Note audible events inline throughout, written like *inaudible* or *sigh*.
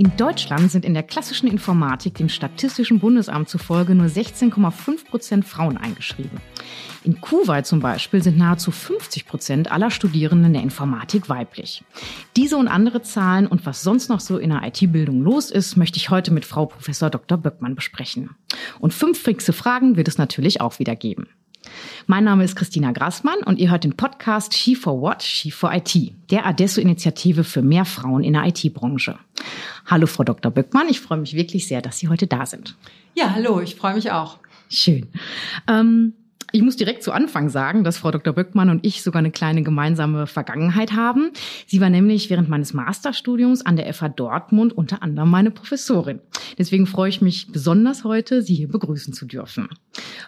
In Deutschland sind in der klassischen Informatik dem Statistischen Bundesamt zufolge nur 16,5 Prozent Frauen eingeschrieben. In Kuwait zum Beispiel sind nahezu 50 Prozent aller Studierenden der Informatik weiblich. Diese und andere Zahlen und was sonst noch so in der IT-Bildung los ist, möchte ich heute mit Frau Professor Dr. Böckmann besprechen. Und fünf fixe Fragen wird es natürlich auch wieder geben. Mein Name ist Christina Grassmann und ihr hört den Podcast She for What? She for IT, der Adesso-Initiative für mehr Frauen in der IT-Branche. Hallo, Frau Dr. Böckmann, ich freue mich wirklich sehr, dass Sie heute da sind. Ja, hallo, ich freue mich auch. Schön. Ähm, ich muss direkt zu Anfang sagen, dass Frau Dr. Böckmann und ich sogar eine kleine gemeinsame Vergangenheit haben. Sie war nämlich während meines Masterstudiums an der FH Dortmund unter anderem meine Professorin. Deswegen freue ich mich besonders heute, Sie hier begrüßen zu dürfen.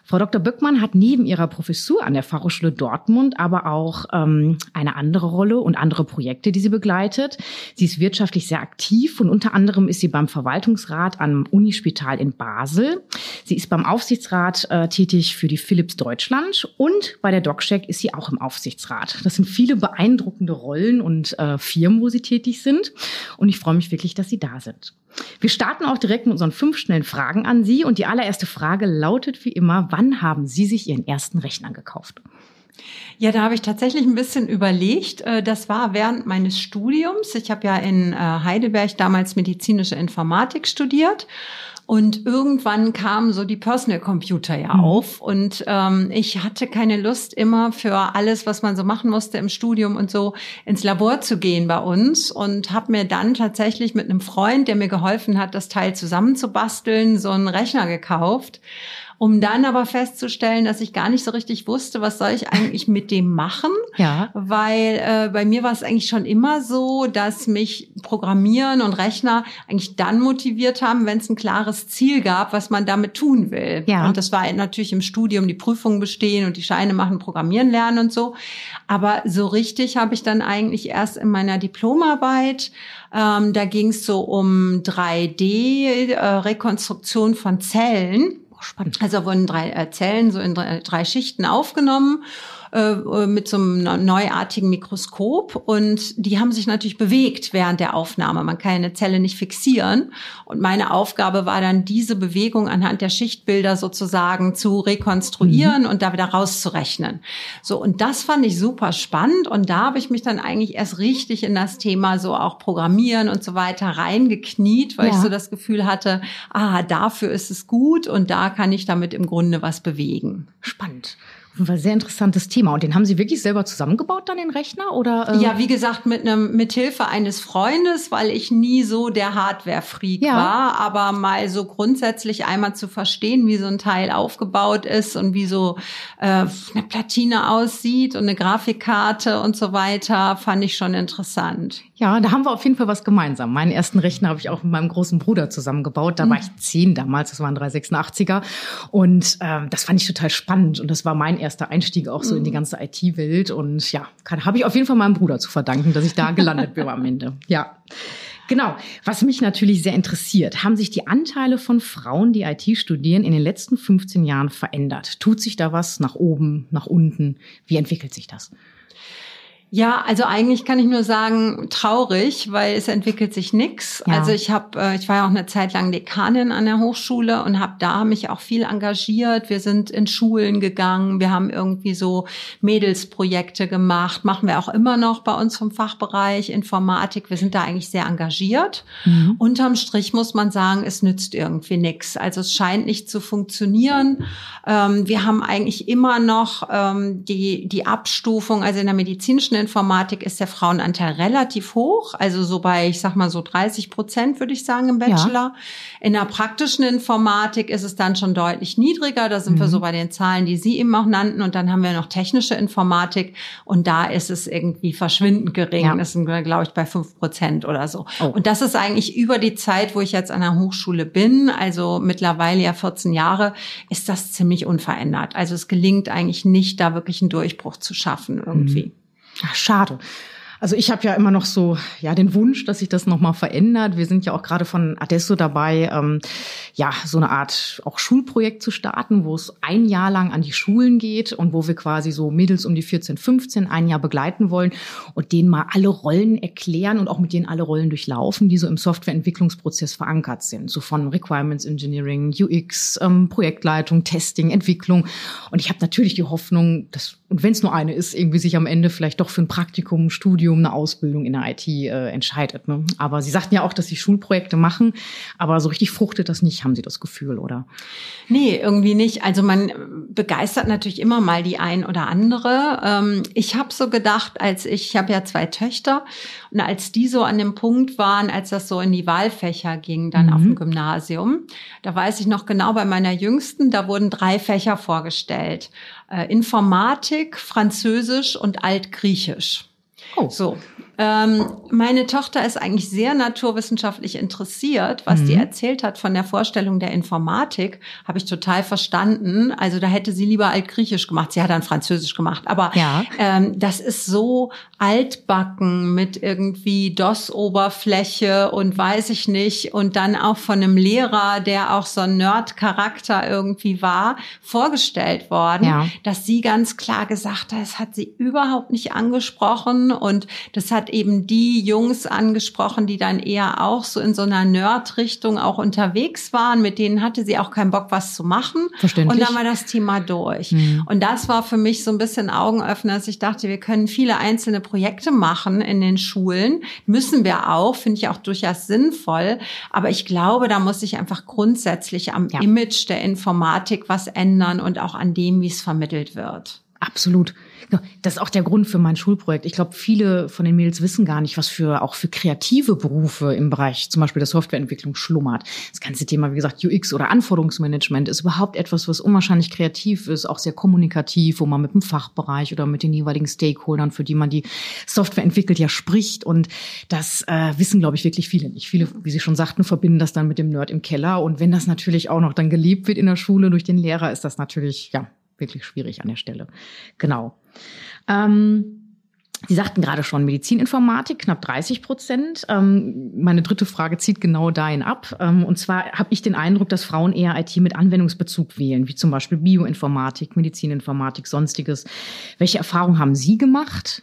Frau Dr. Böckmann hat neben ihrer Professur an der Fachhochschule Dortmund aber auch ähm, eine andere Rolle und andere Projekte, die sie begleitet. Sie ist wirtschaftlich sehr aktiv und unter anderem ist sie beim Verwaltungsrat am Unispital in Basel. Sie ist beim Aufsichtsrat äh, tätig für die Philips Deutschland und bei der DocCheck ist sie auch im Aufsichtsrat. Das sind viele beeindruckende Rollen und äh, Firmen, wo sie tätig sind. Und ich freue mich wirklich, dass Sie da sind. Wir starten auch direkt mit unseren fünf schnellen Fragen an Sie. Und die allererste Frage lautet wie immer, wann haben Sie sich Ihren ersten Rechner gekauft? Ja, da habe ich tatsächlich ein bisschen überlegt. Äh, das war während meines Studiums. Ich habe ja in äh, Heidelberg damals medizinische Informatik studiert und irgendwann kamen so die Personal Computer ja mhm. auf und ähm, ich hatte keine Lust immer für alles, was man so machen musste im Studium und so ins Labor zu gehen bei uns und habe mir dann tatsächlich mit einem Freund, der mir geholfen hat, das Teil zusammenzubasteln, so einen Rechner gekauft um dann aber festzustellen, dass ich gar nicht so richtig wusste, was soll ich eigentlich mit dem machen. Ja. Weil äh, bei mir war es eigentlich schon immer so, dass mich Programmieren und Rechner eigentlich dann motiviert haben, wenn es ein klares Ziel gab, was man damit tun will. Ja. Und das war natürlich im Studium die Prüfungen bestehen und die Scheine machen, Programmieren lernen und so. Aber so richtig habe ich dann eigentlich erst in meiner Diplomarbeit ähm, da ging es so um 3D-Rekonstruktion äh, von Zellen spannend. Also wurden drei äh, Zellen so in drei, drei Schichten aufgenommen äh, äh, mit so einem neuartigen Mikroskop und die haben sich natürlich bewegt während der Aufnahme. Man kann eine Zelle nicht fixieren und meine Aufgabe war dann diese Bewegung anhand der Schichtbilder sozusagen zu rekonstruieren mhm. und da wieder rauszurechnen. So und das fand ich super spannend und da habe ich mich dann eigentlich erst richtig in das Thema so auch Programmieren und so weiter reingekniet, weil ja. ich so das Gefühl hatte, ah, dafür ist es gut und da kann ich damit im Grunde was bewegen. Spannend. War sehr interessantes Thema. Und den haben Sie wirklich selber zusammengebaut, dann den Rechner? Oder, äh? Ja, wie gesagt, mit einem mit Hilfe eines Freundes, weil ich nie so der Hardware-Freak ja. war, aber mal so grundsätzlich einmal zu verstehen, wie so ein Teil aufgebaut ist und wie so äh, eine Platine aussieht und eine Grafikkarte und so weiter, fand ich schon interessant. Ja, da haben wir auf jeden Fall was gemeinsam. Meinen ersten Rechner habe ich auch mit meinem großen Bruder zusammengebaut. Da mhm. war ich zehn damals, das waren 386er. Und ähm, das fand ich total spannend. Und das war mein erster Einstieg auch so in die mhm. ganze IT-Welt. Und ja, habe ich auf jeden Fall meinem Bruder zu verdanken, dass ich da gelandet bin am Ende. *laughs* Ja. Genau. Was mich natürlich sehr interessiert, haben sich die Anteile von Frauen, die IT studieren, in den letzten 15 Jahren verändert? Tut sich da was nach oben, nach unten? Wie entwickelt sich das? Ja, also eigentlich kann ich nur sagen, traurig, weil es entwickelt sich nix. Ja. Also ich habe, äh, ich war ja auch eine Zeit lang Dekanin an der Hochschule und habe da mich auch viel engagiert. Wir sind in Schulen gegangen, wir haben irgendwie so Mädelsprojekte gemacht, machen wir auch immer noch bei uns vom Fachbereich Informatik. Wir sind da eigentlich sehr engagiert. Mhm. Unterm Strich muss man sagen, es nützt irgendwie nix. Also es scheint nicht zu funktionieren. Ähm, wir haben eigentlich immer noch ähm, die die Abstufung, also in der medizinischen Informatik ist der Frauenanteil relativ hoch, also so bei, ich sag mal so 30 Prozent, würde ich sagen, im Bachelor. Ja. In der praktischen Informatik ist es dann schon deutlich niedriger. Da sind mhm. wir so bei den Zahlen, die Sie eben auch nannten. Und dann haben wir noch technische Informatik und da ist es irgendwie verschwindend gering. Ja. Das sind, glaube ich, bei fünf Prozent oder so. Oh. Und das ist eigentlich über die Zeit, wo ich jetzt an der Hochschule bin, also mittlerweile ja 14 Jahre, ist das ziemlich unverändert. Also es gelingt eigentlich nicht, da wirklich einen Durchbruch zu schaffen irgendwie. Mhm. Ach, schade. Also ich habe ja immer noch so ja den Wunsch, dass sich das nochmal verändert. Wir sind ja auch gerade von Adesso dabei, ähm, ja so eine Art auch Schulprojekt zu starten, wo es ein Jahr lang an die Schulen geht und wo wir quasi so Mädels um die 14, 15 ein Jahr begleiten wollen und denen mal alle Rollen erklären und auch mit denen alle Rollen durchlaufen, die so im Softwareentwicklungsprozess verankert sind, so von Requirements Engineering, UX, ähm, Projektleitung, Testing, Entwicklung. Und ich habe natürlich die Hoffnung, dass und wenn es nur eine ist, irgendwie sich am Ende vielleicht doch für ein Praktikum, Studium, eine Ausbildung in der IT äh, entscheidet. Ne? Aber Sie sagten ja auch, dass Sie Schulprojekte machen, aber so richtig fruchtet das nicht, haben Sie das Gefühl, oder? Nee, irgendwie nicht. Also man begeistert natürlich immer mal die ein oder andere. Ähm, ich habe so gedacht, als ich, ich habe ja zwei Töchter und als die so an dem Punkt waren, als das so in die Wahlfächer ging, dann mhm. auf dem Gymnasium, da weiß ich noch genau bei meiner Jüngsten, da wurden drei Fächer vorgestellt Informatik, Französisch und Altgriechisch. Oh. So. Ähm, meine Tochter ist eigentlich sehr naturwissenschaftlich interessiert. Was mhm. die erzählt hat von der Vorstellung der Informatik, habe ich total verstanden. Also da hätte sie lieber Altgriechisch gemacht. Sie hat dann Französisch gemacht. Aber ja. ähm, das ist so altbacken mit irgendwie DOS-Oberfläche und weiß ich nicht. Und dann auch von einem Lehrer, der auch so ein Nerd-Charakter irgendwie war, vorgestellt worden, ja. dass sie ganz klar gesagt hat, es hat sie überhaupt nicht angesprochen und das hat eben die Jungs angesprochen, die dann eher auch so in so einer Nerd-Richtung auch unterwegs waren. Mit denen hatte sie auch keinen Bock, was zu machen. Verständlich. Und dann war das Thema durch. Mhm. Und das war für mich so ein bisschen Augenöffner, dass ich dachte, wir können viele einzelne Projekte machen in den Schulen. Müssen wir auch, finde ich auch durchaus sinnvoll. Aber ich glaube, da muss sich einfach grundsätzlich am ja. Image der Informatik was ändern und auch an dem, wie es vermittelt wird. Absolut. Das ist auch der Grund für mein Schulprojekt. Ich glaube, viele von den Mädels wissen gar nicht, was für auch für kreative Berufe im Bereich zum Beispiel der Softwareentwicklung schlummert. Das ganze Thema, wie gesagt, UX oder Anforderungsmanagement ist überhaupt etwas, was unwahrscheinlich kreativ ist, auch sehr kommunikativ, wo man mit dem Fachbereich oder mit den jeweiligen Stakeholdern, für die man die Software entwickelt, ja spricht. Und das äh, wissen, glaube ich, wirklich viele nicht. Viele, wie Sie schon sagten, verbinden das dann mit dem Nerd im Keller. Und wenn das natürlich auch noch dann gelebt wird in der Schule durch den Lehrer, ist das natürlich, ja, wirklich schwierig an der Stelle. Genau. Ähm, Sie sagten gerade schon Medizininformatik, knapp 30 Prozent. Ähm, meine dritte Frage zieht genau dahin ab. Ähm, und zwar habe ich den Eindruck, dass Frauen eher IT mit Anwendungsbezug wählen, wie zum Beispiel Bioinformatik, Medizininformatik, sonstiges. Welche Erfahrungen haben Sie gemacht?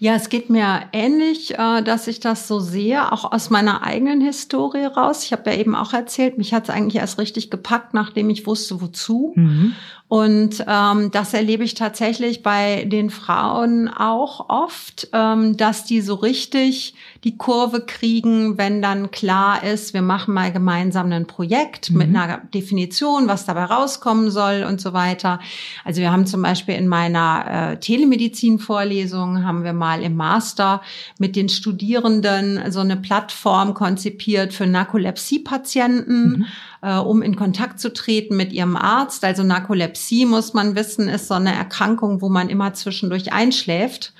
Ja, es geht mir ähnlich, äh, dass ich das so sehe, auch aus meiner eigenen Historie raus. Ich habe ja eben auch erzählt, mich hat es eigentlich erst richtig gepackt, nachdem ich wusste, wozu. Mhm. Und ähm, das erlebe ich tatsächlich bei den Frauen auch oft, ähm, dass die so richtig die Kurve kriegen, wenn dann klar ist, wir machen mal gemeinsam ein Projekt mhm. mit einer Definition, was dabei rauskommen soll und so weiter. Also wir haben zum Beispiel in meiner äh, Telemedizin-Vorlesung haben wir mal im Master mit den Studierenden so eine Plattform konzipiert für Narkolepsie-Patienten. Mhm äh, um in Kontakt zu treten mit ihrem Arzt. Also Narkolepsie, muss man wissen, ist so eine Erkrankung, wo man immer zwischendurch einschläft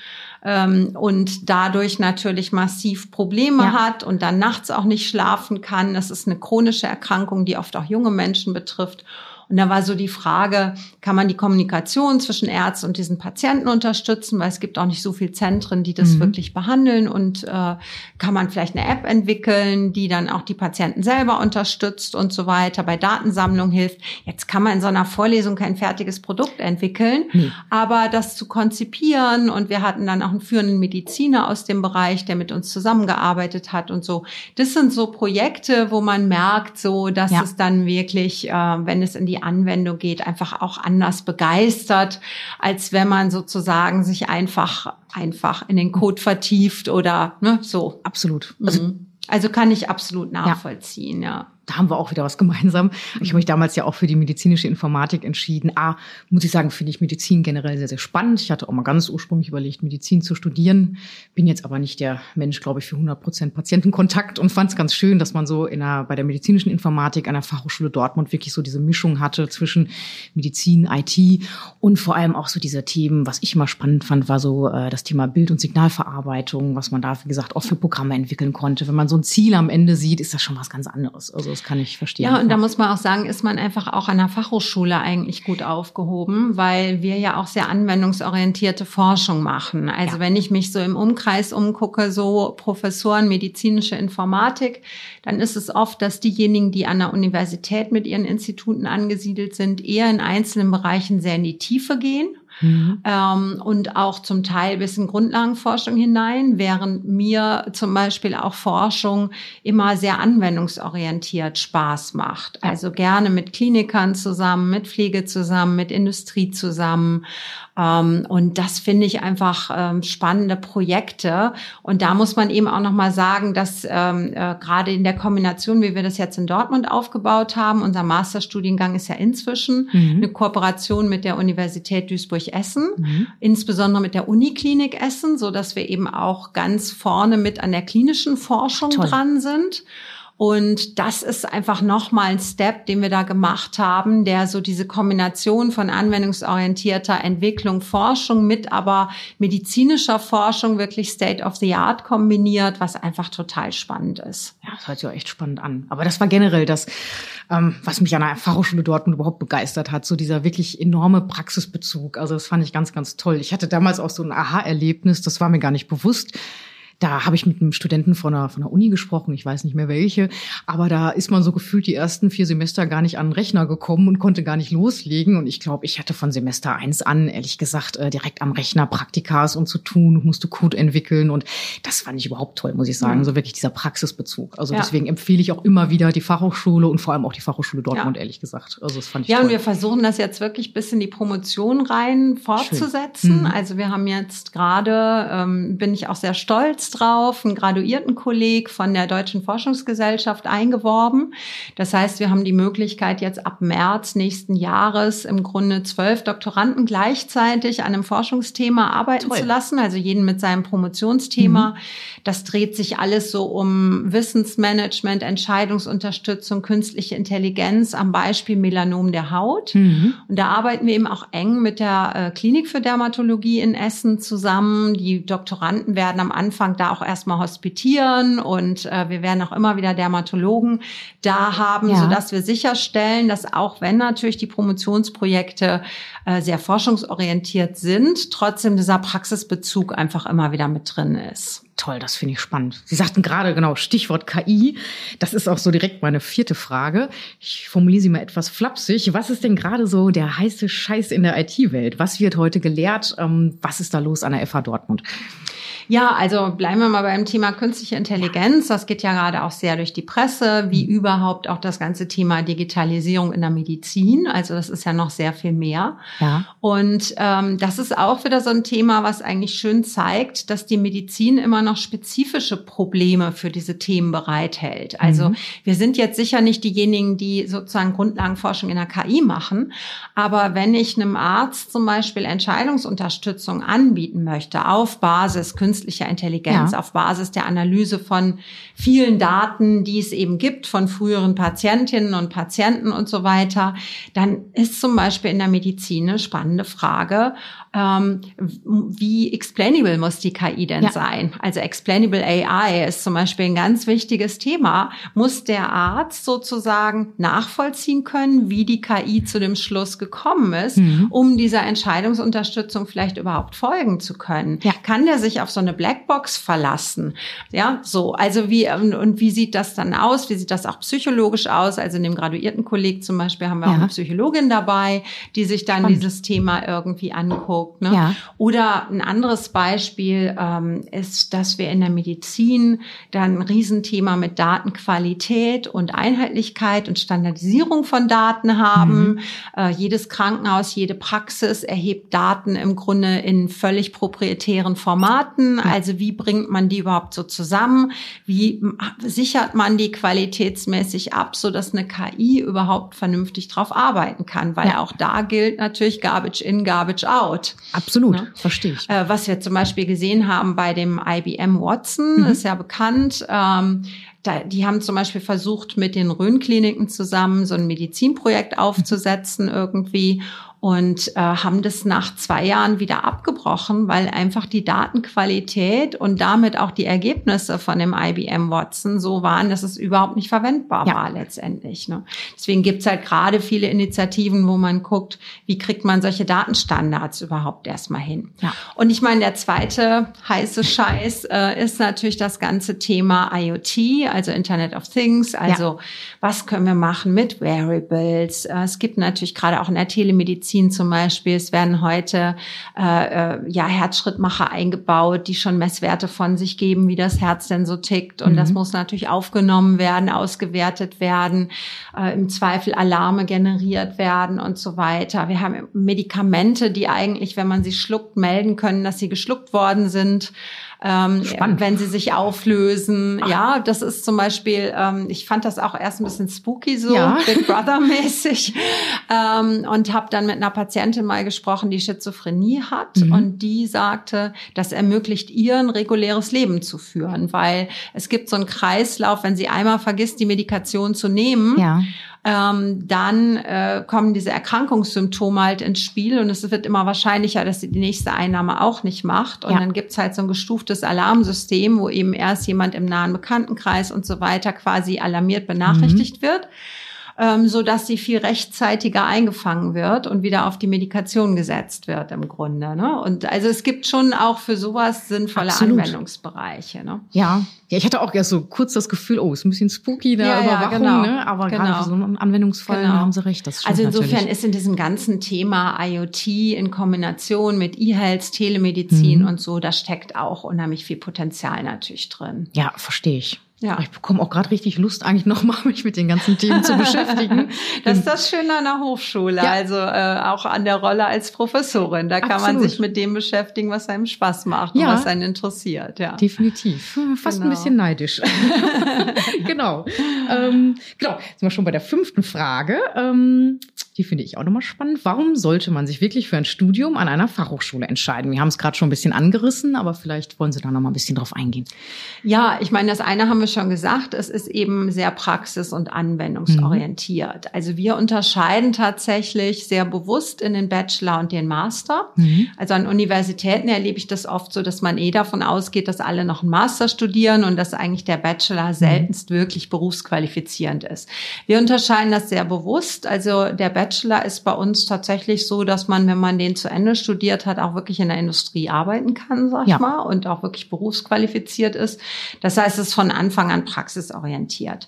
ähm, und dadurch natürlich massiv Probleme ja. hat und dann nachts auch nicht schlafen kann. Das ist eine chronische Erkrankung, die oft auch junge Menschen betrifft. Und da war so die Frage, kann man die Kommunikation zwischen Ärzten und diesen Patienten unterstützen, weil es gibt auch nicht so viele Zentren, die das mhm. wirklich behandeln und äh, kann man vielleicht eine App entwickeln, die dann auch die Patienten selber unterstützt und so weiter, bei Datensammlung hilft. Jetzt kann man in so einer Vorlesung kein fertiges Produkt entwickeln, mhm. aber das zu konzipieren und wir hatten dann auch einen führenden Mediziner aus dem Bereich, der mit uns zusammengearbeitet hat und so. Das sind so Projekte, wo man merkt, so dass ja. es dann wirklich, äh, wenn es in die Anwendung geht, einfach auch anders begeistert, als wenn man sozusagen sich einfach, einfach in den Code vertieft oder ne, so. Absolut. Also, mhm. also kann ich absolut nachvollziehen, ja. ja da haben wir auch wieder was gemeinsam. Ich habe mich damals ja auch für die medizinische Informatik entschieden. A, muss ich sagen, finde ich Medizin generell sehr, sehr spannend. Ich hatte auch mal ganz ursprünglich überlegt, Medizin zu studieren. Bin jetzt aber nicht der Mensch, glaube ich, für 100 Prozent Patientenkontakt und fand es ganz schön, dass man so in einer, bei der medizinischen Informatik an der Fachhochschule Dortmund wirklich so diese Mischung hatte zwischen Medizin, IT und vor allem auch so diese Themen, was ich immer spannend fand, war so äh, das Thema Bild- und Signalverarbeitung, was man da, wie gesagt, auch für Programme entwickeln konnte. Wenn man so ein Ziel am Ende sieht, ist das schon was ganz anderes. Also das kann ich verstehen. Ja, und da muss man auch sagen, ist man einfach auch an der Fachhochschule eigentlich gut aufgehoben, weil wir ja auch sehr anwendungsorientierte Forschung machen. Also ja. wenn ich mich so im Umkreis umgucke, so Professoren medizinische Informatik, dann ist es oft, dass diejenigen, die an der Universität mit ihren Instituten angesiedelt sind, eher in einzelnen Bereichen sehr in die Tiefe gehen Mhm. Ähm, und auch zum Teil bis in Grundlagenforschung hinein, während mir zum Beispiel auch Forschung immer sehr anwendungsorientiert Spaß macht. Also gerne mit Klinikern zusammen, mit Pflege zusammen, mit Industrie zusammen ähm, und das finde ich einfach ähm, spannende Projekte. Und da muss man eben auch nochmal sagen, dass ähm, äh, gerade in der Kombination, wie wir das jetzt in Dortmund aufgebaut haben, unser Masterstudiengang ist ja inzwischen mhm. eine Kooperation mit der Universität Duisburg-Essen, mhm. insbesondere mit der Uniklinik Essen, so dass wir eben auch ganz vorne mit an der klinischen Forschung Toll. dran sind. Und das ist einfach nochmal ein Step, den wir da gemacht haben, der so diese Kombination von anwendungsorientierter Entwicklung, Forschung mit aber medizinischer Forschung wirklich State of the Art kombiniert, was einfach total spannend ist. Ja, das hört sich auch echt spannend an. Aber das war generell das, ähm, was mich an der Fachhochschule Dortmund überhaupt begeistert hat, so dieser wirklich enorme Praxisbezug. Also das fand ich ganz, ganz toll. Ich hatte damals auch so ein Aha-Erlebnis, das war mir gar nicht bewusst da habe ich mit einem Studenten von einer, von einer Uni gesprochen, ich weiß nicht mehr welche, aber da ist man so gefühlt die ersten vier Semester gar nicht an den Rechner gekommen und konnte gar nicht loslegen. Und ich glaube, ich hatte von Semester eins an, ehrlich gesagt, äh, direkt am Rechner Praktikas und zu tun musste Code entwickeln. Und das fand ich überhaupt toll, muss ich sagen. Mhm. So wirklich dieser Praxisbezug. Also ja. deswegen empfehle ich auch immer wieder die Fachhochschule und vor allem auch die Fachhochschule Dortmund, ja. ehrlich gesagt. Also das fand ich Ja, toll. und wir versuchen das jetzt wirklich bis in die Promotion rein fortzusetzen. Mhm. Also wir haben jetzt gerade, ähm, bin ich auch sehr stolz drauf, einen Graduiertenkolleg von der Deutschen Forschungsgesellschaft eingeworben. Das heißt, wir haben die Möglichkeit, jetzt ab März nächsten Jahres im Grunde zwölf Doktoranden gleichzeitig an einem Forschungsthema arbeiten Toll. zu lassen, also jeden mit seinem Promotionsthema. Mhm. Das dreht sich alles so um Wissensmanagement, Entscheidungsunterstützung, künstliche Intelligenz am Beispiel Melanom der Haut. Mhm. Und da arbeiten wir eben auch eng mit der äh, Klinik für Dermatologie in Essen zusammen. Die Doktoranden werden am Anfang da auch erstmal hospitieren und äh, wir werden auch immer wieder Dermatologen da haben, ja. sodass wir sicherstellen, dass auch wenn natürlich die Promotionsprojekte äh, sehr forschungsorientiert sind, trotzdem dieser Praxisbezug einfach immer wieder mit drin ist. Toll, das finde ich spannend. Sie sagten gerade genau Stichwort KI. Das ist auch so direkt meine vierte Frage. Ich formuliere sie mal etwas flapsig. Was ist denn gerade so der heiße Scheiß in der IT-Welt? Was wird heute gelehrt? Ähm, was ist da los an der FH Dortmund? Ja, also bleiben wir mal beim Thema künstliche Intelligenz. Das geht ja gerade auch sehr durch die Presse, wie mhm. überhaupt auch das ganze Thema Digitalisierung in der Medizin. Also das ist ja noch sehr viel mehr. Ja. Und ähm, das ist auch wieder so ein Thema, was eigentlich schön zeigt, dass die Medizin immer noch spezifische Probleme für diese Themen bereithält. Also mhm. wir sind jetzt sicher nicht diejenigen, die sozusagen Grundlagenforschung in der KI machen. Aber wenn ich einem Arzt zum Beispiel Entscheidungsunterstützung anbieten möchte auf Basis künstlicher künstlicher Intelligenz ja. auf Basis der Analyse von vielen Daten, die es eben gibt von früheren Patientinnen und Patienten und so weiter, dann ist zum Beispiel in der Medizin eine spannende Frage, ähm, wie explainable muss die KI denn ja. sein? Also explainable AI ist zum Beispiel ein ganz wichtiges Thema. Muss der Arzt sozusagen nachvollziehen können, wie die KI zu dem Schluss gekommen ist, mhm. um dieser Entscheidungsunterstützung vielleicht überhaupt folgen zu können? Ja. Kann der sich auf so eine Blackbox verlassen? Ja, so. Also wie, und, und, wie sieht das dann aus? Wie sieht das auch psychologisch aus? Also in dem Graduiertenkolleg zum Beispiel haben wir ja. auch eine Psychologin dabei, die sich dann Spannend. dieses Thema irgendwie anguckt anguckt. Ne? Ja. Oder ein anderes Beispiel ähm, ist, dass wir in der Medizin dann ein Riesenthema mit Datenqualität und Einheitlichkeit und Standardisierung von Daten haben. Mhm. Äh, jedes Krankenhaus, jede Praxis erhebt Daten im Grunde in völlig proprietären Formaten. Also wie bringt man die überhaupt so zusammen? Wie sichert man die qualitätsmäßig ab, so dass eine KI überhaupt vernünftig drauf arbeiten kann? Weil ja. auch da gilt natürlich Garbage in, Garbage out. Absolut, ne? verstehe ich. Äh, was wir zum Beispiel gesehen haben bei dem IBM Watson, mhm. ist ja bekannt. Ähm, da, die haben zum Beispiel versucht, mit den Rhön-Kliniken zusammen so ein Medizinprojekt aufzusetzen irgendwie. Und äh, haben das nach zwei Jahren wieder abgebrochen, weil einfach die Datenqualität und damit auch die Ergebnisse von dem IBM Watson so waren, dass es überhaupt nicht verwendbar ja. war letztendlich. Ne? Deswegen gibt's halt gerade viele Initiativen, wo man guckt, wie kriegt man solche Datenstandards überhaupt erstmal hin. Ja. Und ich meine, der zweite heiße Scheiß äh, ist natürlich das ganze Thema IoT, also Internet of Things. Also ja. was können wir machen mit Wearables? Äh, es gibt natürlich gerade auch in der Telemedizin Medizin zum Beispiel. Es werden heute äh, äh, ja Herzschrittmacher eingebaut, die schon Messwerte von sich geben, wie das Herz denn so tickt. Und mhm. das muss natürlich aufgenommen werden, ausgewertet werden, äh, im Zweifel Alarme generiert werden und so weiter. Wir haben Medikamente, die eigentlich, wenn man sie schluckt, melden können, dass sie geschluckt worden sind ähm, wenn sie sich auflösen. Ach. Ja, das ist zum Beispiel, ähm, ich fand das auch erst ein bisschen spooky so, ja. Big Brother mäßig *laughs* ähm, und habe dann mit einer Patientin mal gesprochen, die Schizophrenie hat mhm. und die sagte, das ermöglicht ihr ein reguläres Leben zu führen, weil es gibt so einen Kreislauf, wenn sie einmal vergisst, die Medikation zu nehmen. Ja ähm, dann äh, kommen diese Erkrankungssymptome halt ins Spiel und es wird immer wahrscheinlicher, dass sie die nächste Einnahme auch nicht macht. Und ja. dann gibt's halt so ein gestuftes Alarmsystem, wo eben erst jemand im nahen Bekanntenkreis und so weiter quasi alarmiert benachrichtigt mhm. wird ähm, so dass sie viel rechtzeitiger eingefangen wird und wieder auf die Medikation gesetzt wird im Grunde. Ne? Und also es gibt schon auch für sowas sinnvolle Absolut. Anwendungsbereiche. Ne? Ja. Ja, ich hatte auch erst so kurz das Gefühl, oh, ist ein bisschen spooky da ja, Überwachung, ja, genau. ne? Aber genau. gerade für so einen Anwendungsfall genau. haben Sie recht. Das also insofern natürlich. ist in diesem ganzen Thema IoT in Kombination mit E-Health, Telemedizin mhm. und so, da steckt auch unheimlich viel Potenzial natürlich drin. Ja, verstehe ich. Ja. Ich bekomme auch gerade richtig Lust, eigentlich nochmal mich mit den ganzen Themen zu beschäftigen. *laughs* das ist das Schöne an der Hochschule, ja. also äh, auch an der Rolle als Professorin. Da kann Absolut. man sich mit dem beschäftigen, was einem Spaß macht ja. und was einen interessiert. Ja. Definitiv. Hm, *laughs* fast genau. ein bisschen neidisch. *laughs* genau. Ähm, genau. Jetzt sind wir schon bei der fünften Frage. Ähm, die finde ich auch nochmal spannend. Warum sollte man sich wirklich für ein Studium an einer Fachhochschule entscheiden? Wir haben es gerade schon ein bisschen angerissen, aber vielleicht wollen Sie da nochmal ein bisschen drauf eingehen. Ja, ich meine, das eine haben wir schon gesagt, es ist eben sehr praxis- und anwendungsorientiert. Mhm. Also wir unterscheiden tatsächlich sehr bewusst in den Bachelor und den Master. Mhm. Also an Universitäten erlebe ich das oft so, dass man eh davon ausgeht, dass alle noch einen Master studieren und dass eigentlich der Bachelor mhm. seltenst wirklich berufsqualifizierend ist. Wir unterscheiden das sehr bewusst. Also der Bachelor Bachelor ist bei uns tatsächlich so, dass man, wenn man den zu Ende studiert hat, auch wirklich in der Industrie arbeiten kann, sag ich ja. mal, und auch wirklich berufsqualifiziert ist. Das heißt, es ist von Anfang an praxisorientiert.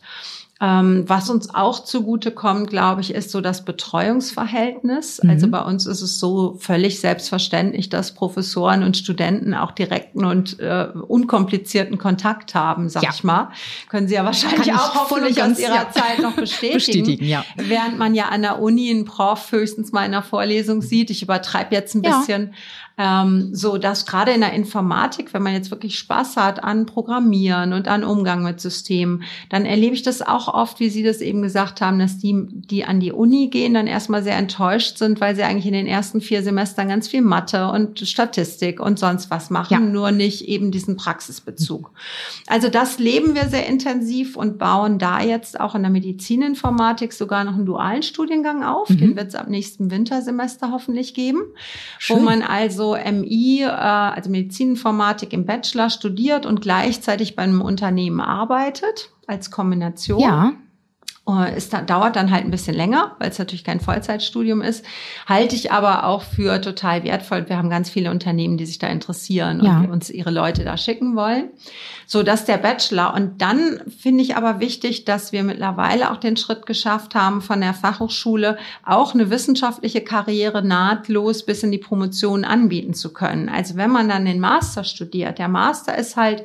Ähm, was uns auch zugute kommt, glaube ich, ist so das Betreuungsverhältnis. Mhm. Also bei uns ist es so völlig selbstverständlich, dass Professoren und Studenten auch direkten und äh, unkomplizierten Kontakt haben, sag ja. ich mal. Können Sie ja wahrscheinlich auch hoffentlich aus Ihrer ja. Zeit noch bestätigen. *laughs* bestätigen ja. Während man ja an der Uni einen Prof höchstens mal in einer Vorlesung sieht. Ich übertreibe jetzt ein bisschen. Ähm, so dass gerade in der Informatik, wenn man jetzt wirklich Spaß hat an Programmieren und an Umgang mit Systemen, dann erlebe ich das auch oft, wie Sie das eben gesagt haben, dass die, die an die Uni gehen, dann erstmal sehr enttäuscht sind, weil sie eigentlich in den ersten vier Semestern ganz viel Mathe und Statistik und sonst was machen, ja. nur nicht eben diesen Praxisbezug. Also das leben wir sehr intensiv und bauen da jetzt auch in der Medizininformatik sogar noch einen dualen Studiengang auf. Mhm. Den wird es ab nächsten Wintersemester hoffentlich geben, Schön. wo man also MI, äh, also Medizininformatik im Bachelor studiert und gleichzeitig bei einem Unternehmen arbeitet als Kombination. Ja. Äh, es dauert dann halt ein bisschen länger, weil es natürlich kein Vollzeitstudium ist. Halte ich aber auch für total wertvoll. Wir haben ganz viele Unternehmen, die sich da interessieren ja. und uns ihre Leute da schicken wollen. So, das ist der Bachelor. Und dann finde ich aber wichtig, dass wir mittlerweile auch den Schritt geschafft haben, von der Fachhochschule auch eine wissenschaftliche Karriere nahtlos bis in die Promotion anbieten zu können. Also wenn man dann den Master studiert, der Master ist halt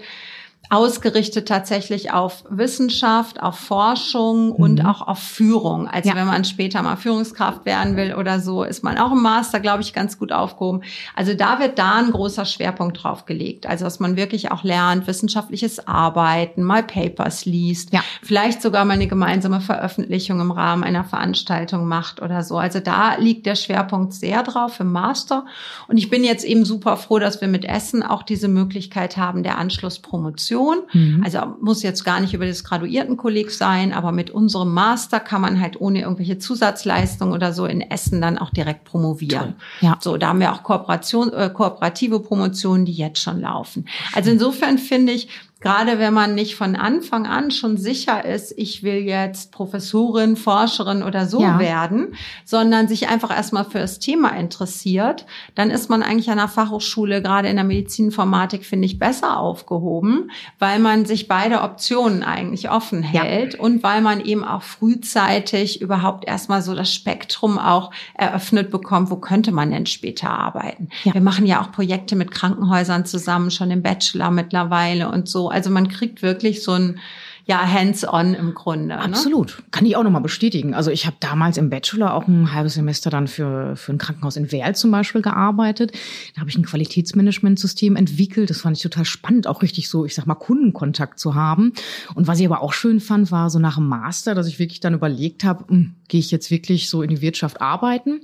ausgerichtet tatsächlich auf Wissenschaft, auf Forschung und mhm. auch auf Führung. Also ja. wenn man später mal Führungskraft werden will oder so, ist man auch im Master, glaube ich, ganz gut aufgehoben. Also da wird da ein großer Schwerpunkt drauf gelegt. Also dass man wirklich auch lernt, wissenschaftliches Arbeiten, mal Papers liest, ja. vielleicht sogar mal eine gemeinsame Veröffentlichung im Rahmen einer Veranstaltung macht oder so. Also da liegt der Schwerpunkt sehr drauf im Master. Und ich bin jetzt eben super froh, dass wir mit Essen auch diese Möglichkeit haben der Anschlusspromotion Promotion. Mhm. Also muss jetzt gar nicht über das Graduiertenkolleg sein, aber mit unserem Master kann man halt ohne irgendwelche Zusatzleistungen oder so in Essen dann auch direkt promovieren. Ja. So, da haben wir auch Kooperation, äh, kooperative Promotionen, die jetzt schon laufen. Also insofern finde ich, gerade wenn man nicht von Anfang an schon sicher ist, ich will jetzt Professorin, Forscherin oder so ja. werden, sondern sich einfach erstmal für das Thema interessiert, dann ist man eigentlich an der Fachhochschule, gerade in der Medizininformatik, finde ich, besser aufgehoben, weil man sich beide Optionen eigentlich offen hält ja. und weil man eben auch frühzeitig überhaupt erstmal so das Spektrum auch eröffnet bekommt, wo könnte man denn später arbeiten. Ja. Wir machen ja auch Projekte mit Krankenhäusern zusammen, schon im Bachelor mittlerweile und so. Also man kriegt wirklich so ein ja, hands-on im Grunde. Ne? Absolut. Ne? Kann ich auch nochmal bestätigen. Also ich habe damals im Bachelor auch ein halbes Semester dann für, für ein Krankenhaus in Werl zum Beispiel gearbeitet. Da habe ich ein Qualitätsmanagementsystem entwickelt. Das fand ich total spannend, auch richtig so, ich sag mal, Kundenkontakt zu haben. Und was ich aber auch schön fand, war so nach dem Master, dass ich wirklich dann überlegt habe, hm, gehe ich jetzt wirklich so in die Wirtschaft arbeiten?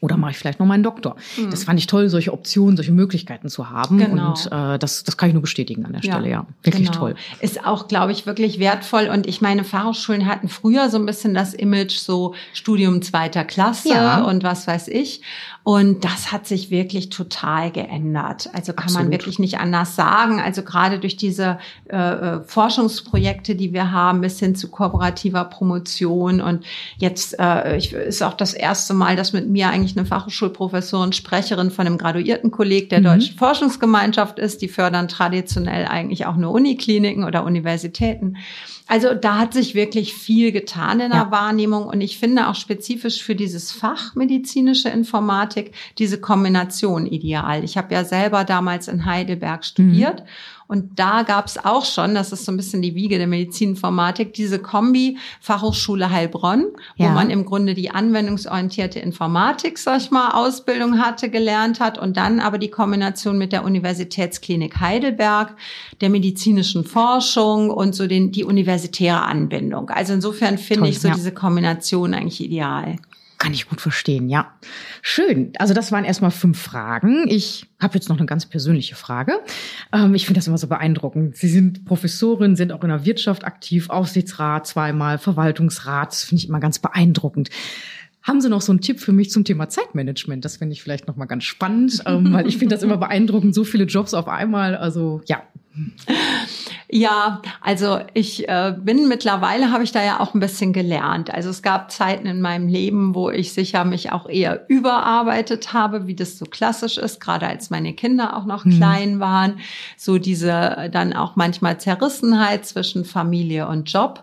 Oder mache ich vielleicht noch meinen Doktor? Mhm. Das fand ich toll, solche Optionen, solche Möglichkeiten zu haben. Genau. Und äh, das, das kann ich nur bestätigen an der Stelle, ja. ja. Wirklich genau. toll. Ist auch, glaube ich, wirklich wertvoll. Und ich meine, Fachhochschulen hatten früher so ein bisschen das Image, so Studium zweiter Klasse ja. und was weiß ich. Und das hat sich wirklich total geändert. Also kann Absolut. man wirklich nicht anders sagen. Also gerade durch diese äh, äh, Forschungsprojekte, die wir haben, bis hin zu kooperativer Promotion. Und jetzt äh, ich, ist auch das erste Mal, dass mit mir eigentlich eine Fachhochschulprofessorin, Sprecherin von einem Graduiertenkolleg der mhm. Deutschen Forschungsgemeinschaft ist. Die fördern traditionell eigentlich auch nur Unikliniken oder Universitäten. Also da hat sich wirklich viel getan in der ja. Wahrnehmung und ich finde auch spezifisch für dieses Fach medizinische Informatik diese Kombination ideal. Ich habe ja selber damals in Heidelberg studiert mhm. Und da gab es auch schon, das ist so ein bisschen die Wiege der Medizininformatik, diese Kombi Fachhochschule Heilbronn, ja. wo man im Grunde die anwendungsorientierte Informatik, sag ich mal, Ausbildung hatte, gelernt hat und dann aber die Kombination mit der Universitätsklinik Heidelberg, der medizinischen Forschung und so den, die universitäre Anbindung. Also insofern finde ich so ja. diese Kombination eigentlich ideal. Kann ich gut verstehen, ja. Schön. Also das waren erstmal fünf Fragen. Ich habe jetzt noch eine ganz persönliche Frage. Ähm, ich finde das immer so beeindruckend. Sie sind Professorin, sind auch in der Wirtschaft aktiv, Aufsichtsrat zweimal, Verwaltungsrat. Das finde ich immer ganz beeindruckend. Haben Sie noch so einen Tipp für mich zum Thema Zeitmanagement? Das finde ich vielleicht noch mal ganz spannend, ähm, weil ich finde das immer *laughs* beeindruckend, so viele Jobs auf einmal. Also ja. Ja, also ich äh, bin mittlerweile habe ich da ja auch ein bisschen gelernt. Also es gab Zeiten in meinem Leben, wo ich sicher mich auch eher überarbeitet habe, wie das so klassisch ist, gerade als meine Kinder auch noch mhm. klein waren, so diese dann auch manchmal Zerrissenheit zwischen Familie und Job.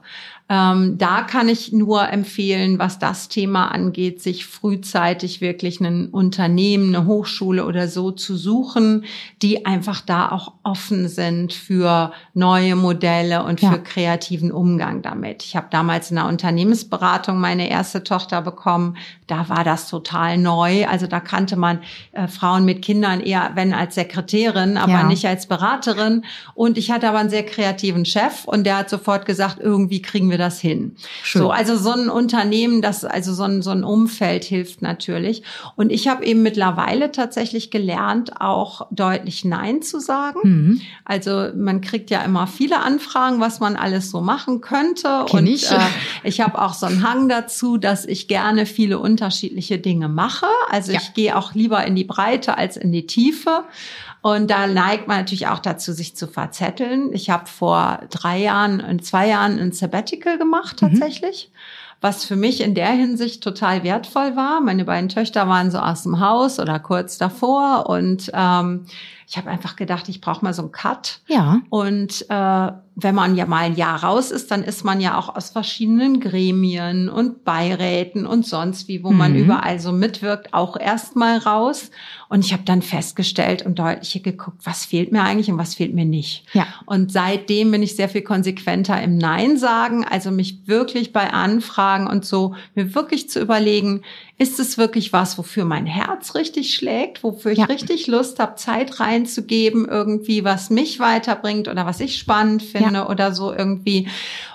Ähm, da kann ich nur empfehlen, was das Thema angeht, sich frühzeitig wirklich ein Unternehmen, eine Hochschule oder so zu suchen, die einfach da auch offen sind für neue Modelle und ja. für kreativen Umgang damit. Ich habe damals in der Unternehmensberatung meine erste Tochter bekommen. Da war das total neu. Also da kannte man äh, Frauen mit Kindern eher, wenn als Sekretärin, aber ja. nicht als Beraterin. Und ich hatte aber einen sehr kreativen Chef und der hat sofort gesagt, irgendwie kriegen wir das hin. Schön. So, also so ein Unternehmen, das, also so ein, so ein Umfeld hilft natürlich. Und ich habe eben mittlerweile tatsächlich gelernt, auch deutlich Nein zu sagen. Mhm. Also man kriegt ja immer viele Anfragen, was man alles so machen könnte. Kenn und ich, äh, ich habe auch so einen Hang dazu, dass ich gerne viele unterschiedliche Dinge mache. Also ja. ich gehe auch lieber in die Breite als in die Tiefe. Und da neigt man natürlich auch dazu, sich zu verzetteln. Ich habe vor drei Jahren, in zwei Jahren ein Sabbatical gemacht mhm. tatsächlich. Mhm was für mich in der Hinsicht total wertvoll war. Meine beiden Töchter waren so aus dem Haus oder kurz davor und ähm, ich habe einfach gedacht, ich brauche mal so einen Cut. Ja. Und äh, wenn man ja mal ein Jahr raus ist, dann ist man ja auch aus verschiedenen Gremien und Beiräten und sonst wie, wo mhm. man überall so mitwirkt, auch erstmal raus. Und ich habe dann festgestellt und deutlicher geguckt, was fehlt mir eigentlich und was fehlt mir nicht. Ja. Und seitdem bin ich sehr viel konsequenter im Nein sagen, also mich wirklich bei Anfragen und so mir wirklich zu überlegen, ist es wirklich was, wofür mein Herz richtig schlägt, wofür ich ja. richtig Lust habe, Zeit reinzugeben, irgendwie was mich weiterbringt oder was ich spannend finde ja. oder so irgendwie.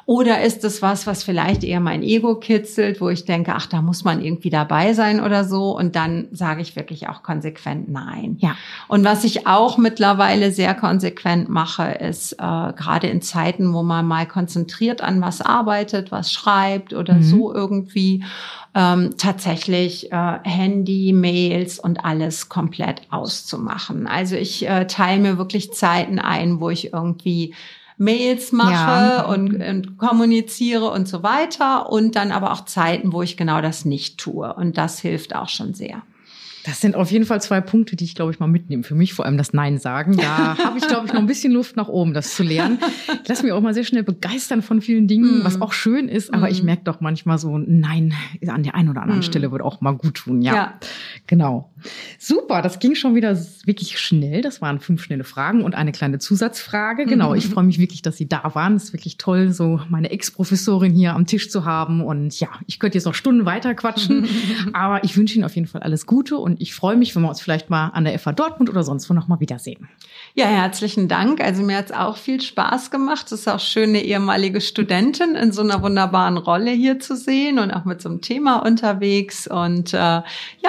Oder ist es was, was vielleicht eher mein Ego kitzelt, wo ich denke, ach, da muss man irgendwie dabei sein oder so. Und dann sage ich wirklich auch konsequent nein. Ja. Und was ich auch mittlerweile sehr konsequent mache, ist äh, gerade in Zeiten, wo man mal konzentriert an was arbeitet, was schreibt oder mhm. so irgendwie, ähm, tatsächlich äh, Handy, Mails und alles komplett auszumachen. Also ich äh, teile mir wirklich Zeiten ein, wo ich irgendwie Mails mache ja. und, und kommuniziere und so weiter und dann aber auch Zeiten, wo ich genau das nicht tue. Und das hilft auch schon sehr. Das sind auf jeden Fall zwei Punkte, die ich, glaube ich, mal mitnehme. Für mich vor allem das Nein sagen. Da *laughs* habe ich, glaube ich, noch ein bisschen Luft nach oben, das zu lernen. Ich lasse mich auch mal sehr schnell begeistern von vielen Dingen, mm. was auch schön ist. Aber mm. ich merke doch manchmal so, Nein an der einen oder anderen mm. Stelle würde auch mal gut tun. Ja, ja, genau. Super, das ging schon wieder wirklich schnell. Das waren fünf schnelle Fragen und eine kleine Zusatzfrage. Genau, ich freue mich wirklich, dass Sie da waren. Es ist wirklich toll, so meine Ex-Professorin hier am Tisch zu haben. Und ja, ich könnte jetzt noch Stunden weiter quatschen. *laughs* aber ich wünsche Ihnen auf jeden Fall alles Gute und ich freue mich, wenn wir uns vielleicht mal an der FA Dortmund oder sonst wo nochmal wiedersehen. Ja, herzlichen Dank. Also mir hat es auch viel Spaß gemacht. Es ist auch schön, eine ehemalige Studentin in so einer wunderbaren Rolle hier zu sehen und auch mit so einem Thema unterwegs. Und äh, ja,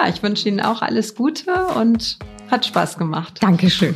ich wünsche Ihnen auch alles Gute und hat Spaß gemacht. Dankeschön.